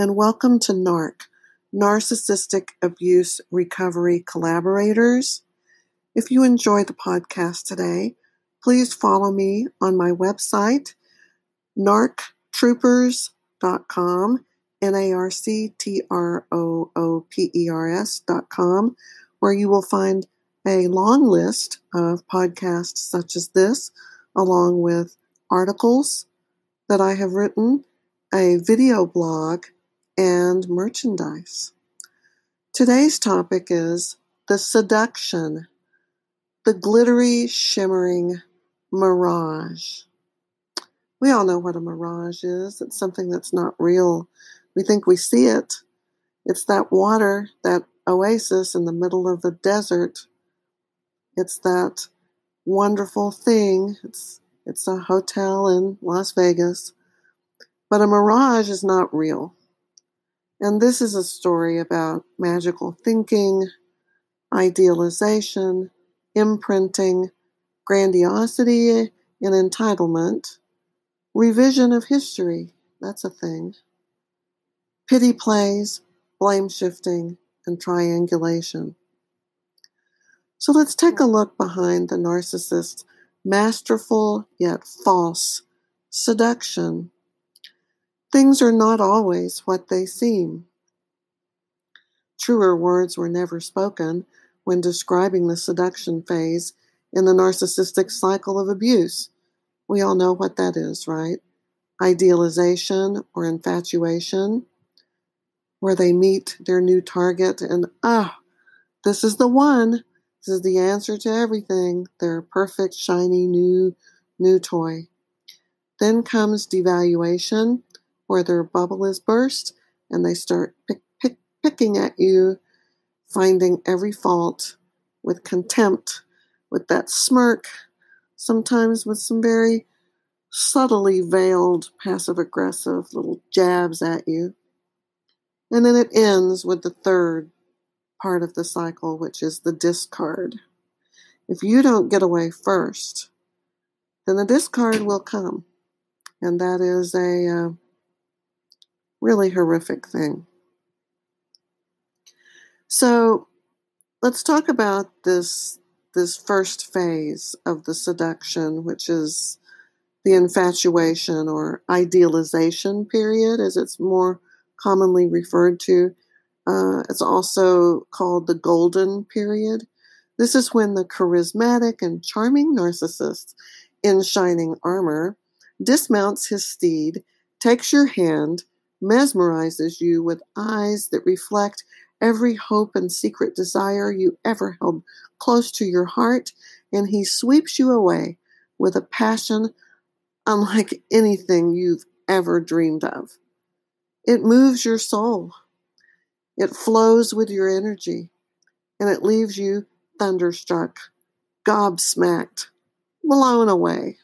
and welcome to NARC, Narcissistic Abuse Recovery Collaborators. If you enjoy the podcast today, please follow me on my website, narctroopers.com, N A R C T R O O P E R S.com, where you will find a long list of podcasts such as this, along with articles that I have written, a video blog, and merchandise. Today's topic is the seduction, the glittery, shimmering mirage. We all know what a mirage is. It's something that's not real. We think we see it. It's that water, that oasis in the middle of the desert. It's that wonderful thing. It's it's a hotel in Las Vegas. But a mirage is not real. And this is a story about magical thinking, idealization, imprinting, grandiosity and entitlement, revision of history, that's a thing, pity plays, blame shifting, and triangulation. So let's take a look behind the narcissist's masterful yet false seduction Things are not always what they seem. Truer words were never spoken when describing the seduction phase in the narcissistic cycle of abuse. We all know what that is, right? Idealization or infatuation, where they meet their new target and, ah, this is the one. This is the answer to everything. Their perfect, shiny, new, new toy. Then comes devaluation where their bubble is burst and they start pick, pick, picking at you, finding every fault with contempt, with that smirk, sometimes with some very subtly veiled passive aggressive little jabs at you. And then it ends with the third part of the cycle, which is the discard. If you don't get away first, then the discard will come. And that is a uh, really horrific thing. So let's talk about this this first phase of the seduction, which is the infatuation or idealization period, as it's more commonly referred to. Uh, it's also called the golden period. This is when the charismatic and charming narcissist in shining armor dismounts his steed, takes your hand, mesmerizes you with eyes that reflect every hope and secret desire you ever held close to your heart, and he sweeps you away with a passion unlike anything you've ever dreamed of. It moves your soul, it flows with your energy, and it leaves you thunderstruck, gobsmacked, blown away.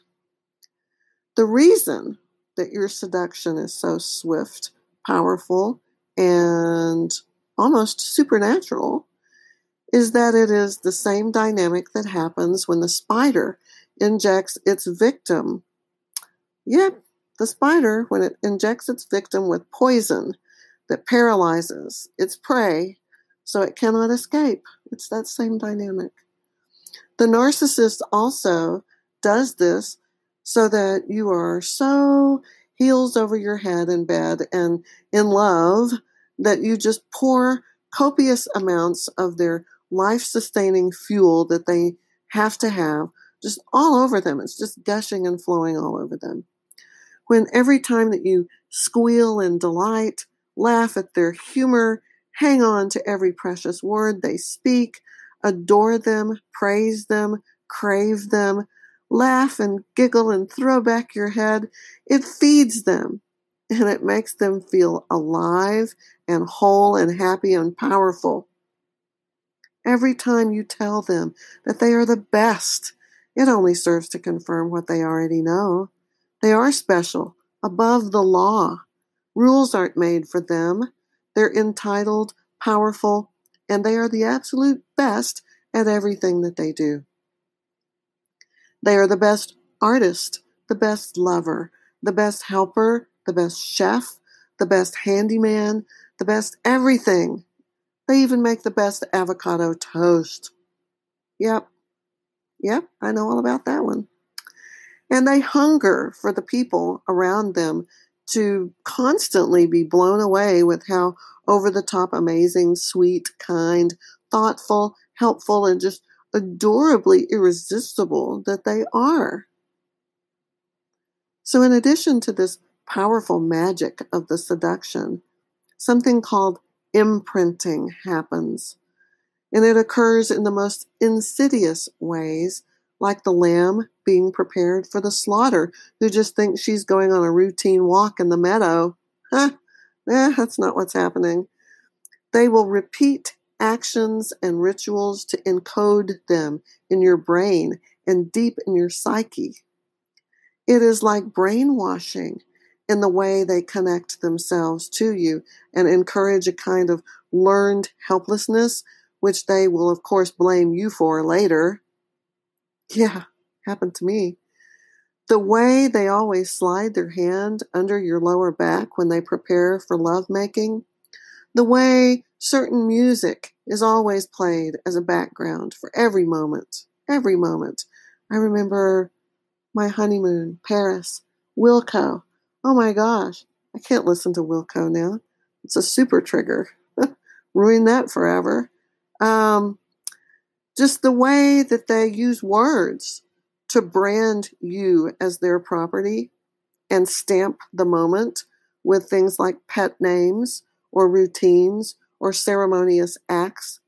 The reason that your seduction is so swift, powerful, and almost supernatural is that it is the same dynamic that happens when the spider injects its victim. Yep, the spider, when it injects its victim with poison that paralyzes its prey so it cannot escape. It's that same dynamic. The narcissist also does this so that you are so heels over your head in bed and in love that you just pour copious amounts of their life sustaining fuel that they have to have just all over them. It's just gushing and flowing all over them. When every time that you squeal in delight, laugh at their humor, hang on to every precious word they speak, adore them, praise them, crave them, laugh and giggle and throw back your head. It feeds them and it makes them feel alive and whole and happy and powerful. Every time you tell them that they are the best, it only serves to confirm what they already know. They are special, above the law. Rules aren't made for them. They're entitled, powerful, and they are the absolute best at everything that they do. They are the best artist, the best lover, the best helper, the best chef, the best handyman, the best everything. They even make the best avocado toast. Yep. Yep, I know all about that one. And they hunger for the people around them to constantly be blown away with how over the top, amazing, sweet, kind, thoughtful, helpful, and just adorably irresistible that they are. So, in addition to this powerful magic of the seduction, something called imprinting happens. And it occurs in the most insidious ways, like the lamb being prepared for the slaughter, who just thinks she's going on a routine walk in the meadow. Huh, eh, that's not what's happening. They will repeat actions and rituals to encode them in your brain and deep in your psyche. It is like brainwashing in the way they connect themselves to you and encourage a kind of learned helplessness, which they will, of course, blame you for later. Yeah, happened to me. The way they always slide their hand under your lower back when they prepare for lovemaking, the way certain music is always played as a background for every moment, every moment. I remember my honeymoon, Paris, Wilco. Oh my gosh, I can't listen to Wilco now. It's a super trigger. Ruin that forever. Um, just the way that they use words to brand you as their property and stamp the moment with things like pet names or routines or ceremonious acts,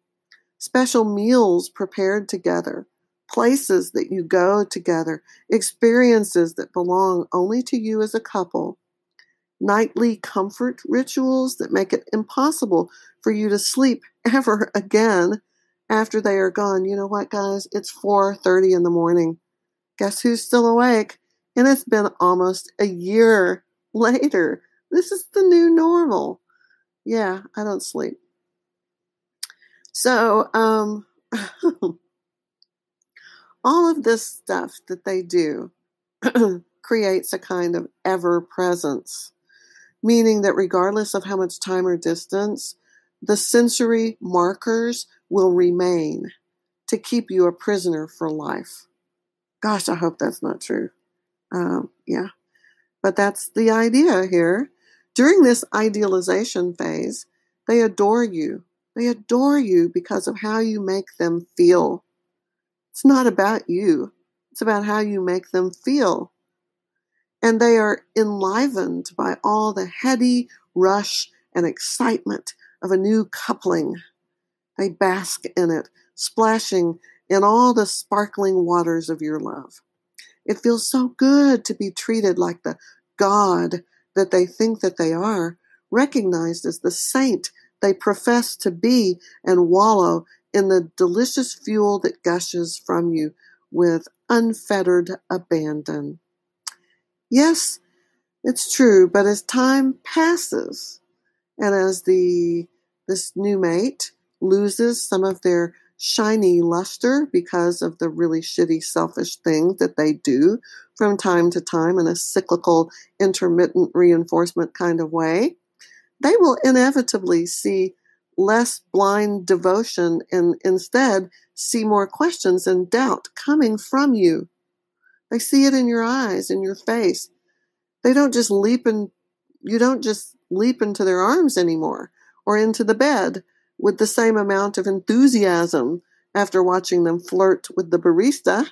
special meals prepared together, places that you go together, experiences that belong only to you as a couple, nightly comfort rituals that make it impossible for you to sleep ever again after they are gone. You know what, guys? It's 4:30 in the morning. Guess who's still awake? And it's been almost a year later. This is the new normal. Yeah, I don't sleep. So, um, all of this stuff that they do creates a kind of ever presence, meaning that regardless of how much time or distance, the sensory markers will remain to keep you a prisoner for life. Gosh, I hope that's not true. Um, yeah. But that's the idea here. During this idealization phase, they adore you. They adore you because of how you make them feel. It's not about you, it's about how you make them feel. And they are enlivened by all the heady rush and excitement of a new coupling. They bask in it, splashing in all the sparkling waters of your love. It feels so good to be treated like the God that they think that they are, recognized as the saint they profess to be, and wallow in the delicious fuel that gushes from you with unfettered abandon. Yes, it's true, but as time passes, and as the this new mate loses some of their shiny luster because of the really shitty, selfish things that they do from time to time in a cyclical, intermittent reinforcement kind of way, they will inevitably see less blind devotion and instead see more questions and doubt coming from you. They see it in your eyes, in your face. They don't just leap in, you don't just leap into their arms anymore or into the bed with the same amount of enthusiasm after watching them flirt with the barista,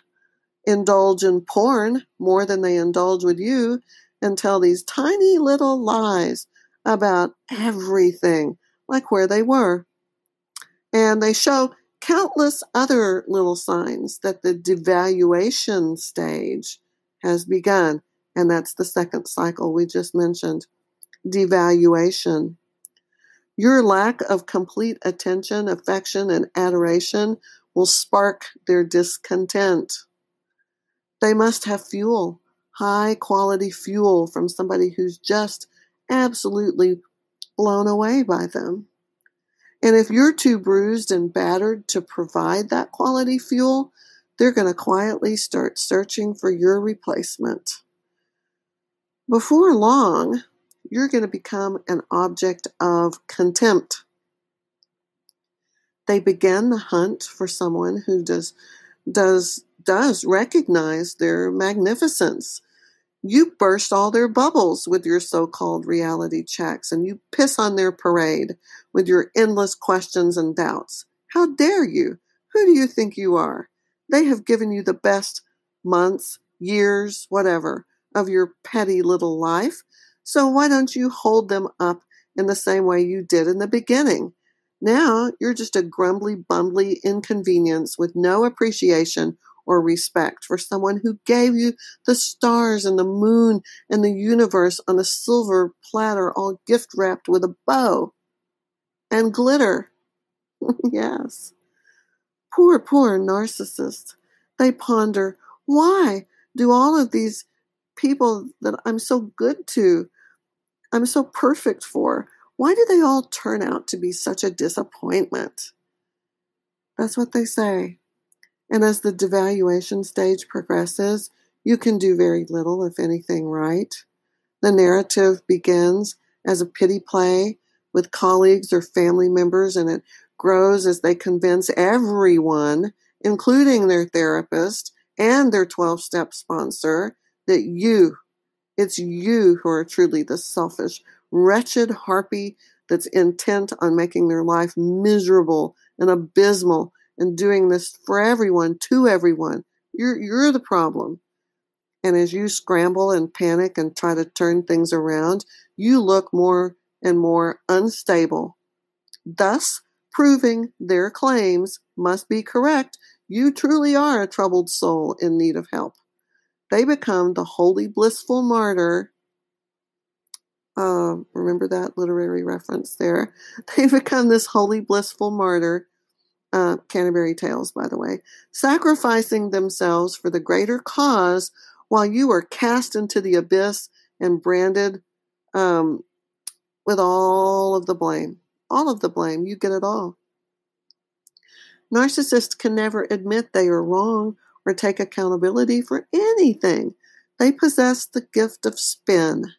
indulge in porn more than they indulge with you, and tell these tiny little lies about everything, like where they were. And they show countless other little signs that the devaluation stage has begun. And that's the second cycle we just mentioned devaluation. Your lack of complete attention, affection, and adoration will spark their discontent. They must have fuel, high quality fuel from somebody who's just absolutely blown away by them. And if you're too bruised and battered to provide that quality fuel, they're going to quietly start searching for your replacement. Before long, you're going to become an object of contempt. They begin the hunt for someone who does does does recognize their magnificence. You burst all their bubbles with your so-called reality checks and you piss on their parade with your endless questions and doubts. How dare you? Who do you think you are? They have given you the best months, years, whatever, of your petty little life. So why don't you hold them up in the same way you did in the beginning? Now you're just a grumbly, bumbly inconvenience with no appreciation or respect for someone who gave you the stars and the moon and the universe on a silver platter, all gift wrapped with a bow and glitter. yes. Poor, poor narcissists. They ponder, why do all of these people that I'm so good to, I'm so perfect for, why do they all turn out to be such a disappointment? That's what they say. And as the devaluation stage progresses, you can do very little, if anything, right. The narrative begins as a pity play with colleagues or family members, and it grows as they convince everyone, including their therapist and their 12 step sponsor, that you, it's you who are truly the selfish, wretched harpy that's intent on making their life miserable and abysmal and doing this for everyone, to everyone. You're, you're the problem. And as you scramble and panic and try to turn things around, you look more and more unstable. Thus, proving their claims must be correct, you truly are a troubled soul in need of help. They become the holy, blissful martyr uh, remember that literary reference there. They become this holy, blissful martyr. Uh, Canterbury Tales, by the way, sacrificing themselves for the greater cause while you are cast into the abyss and branded um, with all of the blame. All of the blame. You get it all. Narcissists can never admit they are wrong or take accountability for anything. They possess the gift of spin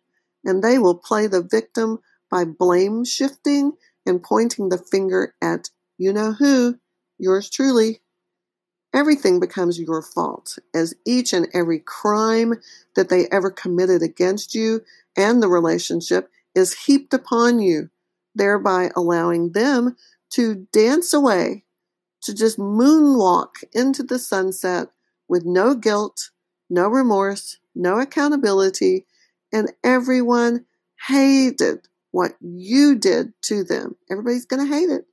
and they will play the victim by blame shifting and pointing the finger at you know who, yours truly. Everything becomes your fault, as each and every crime that they ever committed against you and the relationship is heaped upon you, thereby allowing them to dance away, to just moonwalk into the sunset with no guilt, no remorse, no accountability, and everyone hated what you did to them. Everybody's going to hate it.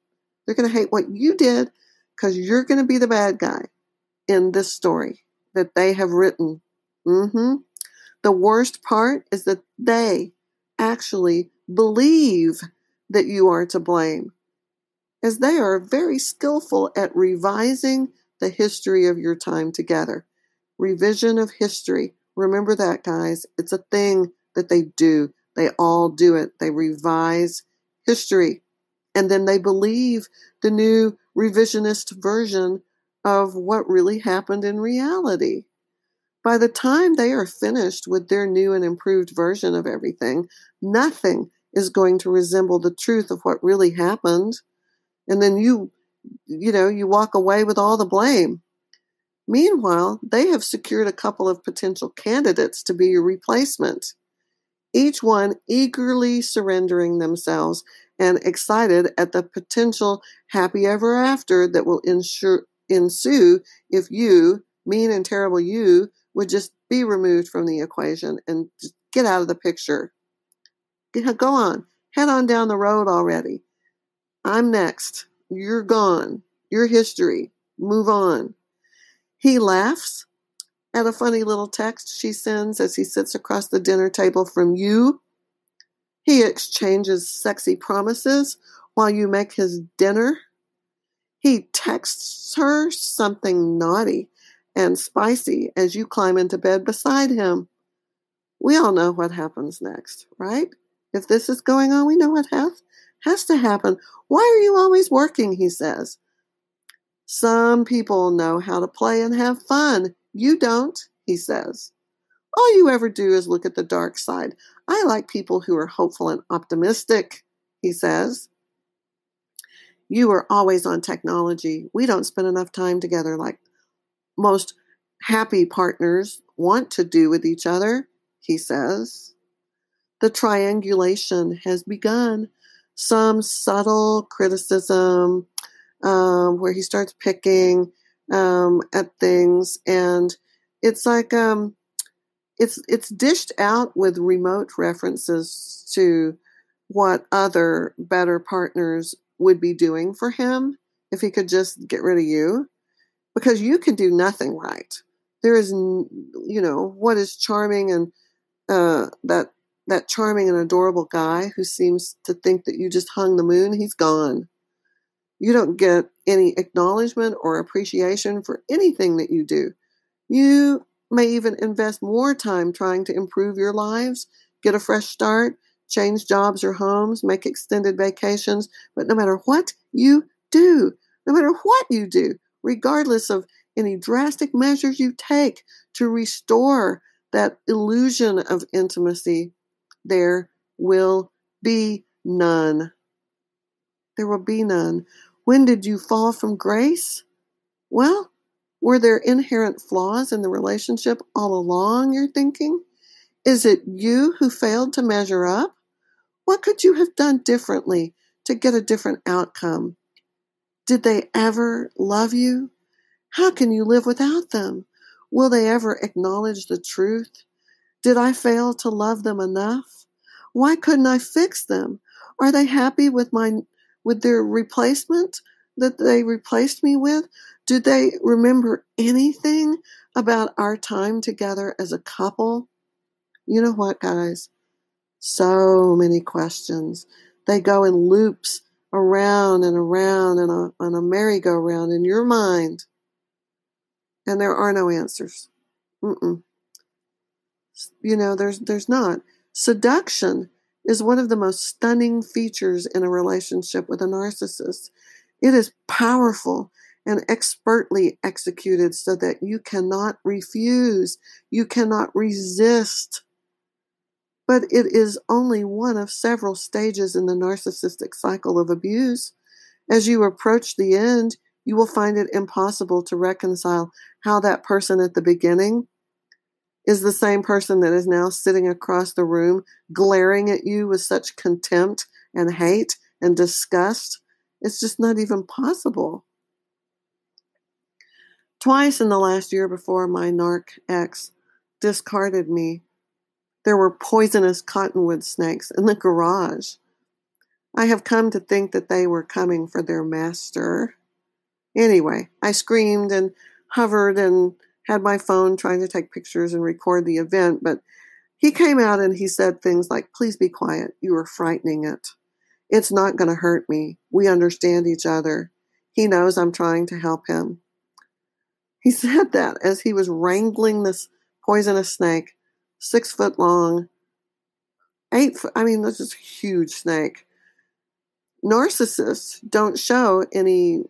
They're going to hate what you did because you're going to be the bad guy in this story that they have written. Mm-hmm. The worst part is that they actually believe that you are to blame, as they are very skillful at revising the history of your time together. Revision of history Remember that, guys. It's a thing that they do. They all do it. They revise history. And then they believe the new revisionist version of what really happened in reality. By the time they are finished with their new and improved version of everything, nothing is going to resemble the truth of what really happened. And then you, you know, you walk away with all the blame. Meanwhile, they have secured a couple of potential candidates to be your replacement, each one eagerly surrendering themselves and excited at the potential happy ever after that will ensure, ensue if you, mean and terrible you, would just be removed from the equation and get out of the picture. Go on, head on down the road already. I'm next. You're gone. Your history. Move on. He laughs at a funny little text she sends as he sits across the dinner table from you. He exchanges sexy promises while you make his dinner. He texts her something naughty and spicy as you climb into bed beside him. We all know what happens next, right? If this is going on, we know what has, has to happen. Why are you always working? He says. Some people know how to play and have fun. You don't, he says. All you ever do is look at the dark side. I like people who are hopeful and optimistic, he says. You are always on technology. We don't spend enough time together like most happy partners want to do with each other, he says. The triangulation has begun. Some subtle criticism um, where he starts picking um, at things, and it's like um, it's it's dished out with remote references to what other better partners would be doing for him if he could just get rid of you. Because you can do nothing right. There is you know what is charming and uh, that that charming and adorable guy who seems to think that you just hung the moon he's gone. You don't get any acknowledgement or appreciation for anything that you do. You may even invest more time trying to improve your lives get a fresh start change jobs or homes make extended vacations but no matter what you do no matter what you do regardless of any drastic measures you take to restore that illusion of intimacy, there will be none. There will be none. When did you fall from grace? Well, were there inherent flaws in the relationship all along, you're thinking? Is it you who failed to measure up? What could you have done differently to get a different outcome? Did they ever love you? How can you live without them? Will they ever acknowledge the truth? Did I fail to love them enough? Why couldn't I fix them? Are they happy with my with their replacement that they replaced me with? Do they remember anything about our time together as a couple? You know what, guys? So many questions. They go in loops around and around in a, on a merry-go-round in your mind and there are no answers. Mm-mm. You know, there's there's not. Seduction is one of the most stunning features in a relationship with a narcissist. It is powerful and expertly executed so that you cannot refuse, you cannot resist. But it is only one of several stages in the narcissistic cycle of abuse. As you approach the end, you will find it impossible to reconcile how that person at the beginning is the same person that is now sitting across the room glaring at you with such contempt and hate and disgust. It's just not even possible. Twice in the last year before my narc ex discarded me, there were poisonous cottonmouth snakes in the garage. I have come to think that they were coming for their master. Anyway, I screamed and hovered and had my phone trying to take pictures and record the event, but he came out and he said things like, Please be quiet. You are frightening it. It's not going to hurt me. We understand each other. He knows I'm trying to help him. He said that as he was wrangling this poisonous snake, six foot long, eight foot, I mean, this is a huge snake. Narcissists don't show any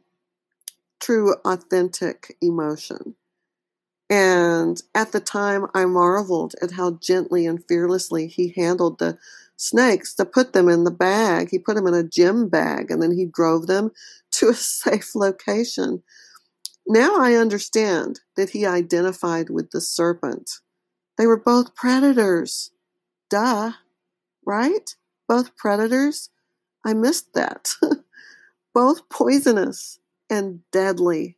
true, authentic emotion. And at the time, I marveled at how gently and fearlessly he handled the snakes to put them in the bag. He put them in a gym bag and then he drove them to a safe location. Now I understand that he identified with the serpent. They were both predators. Duh, right? Both predators? I missed that. both poisonous and deadly.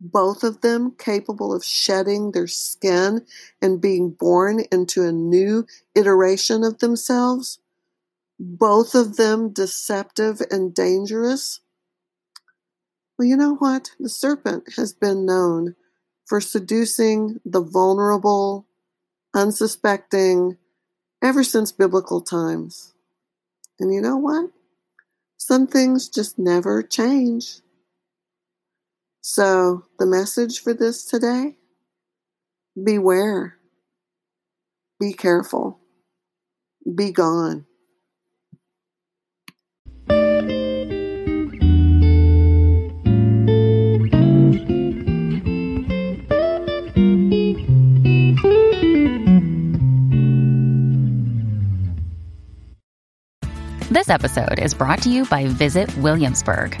Both of them capable of shedding their skin and being born into a new iteration of themselves. Both of them deceptive and dangerous. Well, you know what? The serpent has been known for seducing the vulnerable, unsuspecting, ever since biblical times. And you know what? Some things just never change. So, the message for this today beware, be careful, be gone. This episode is brought to you by Visit Williamsburg.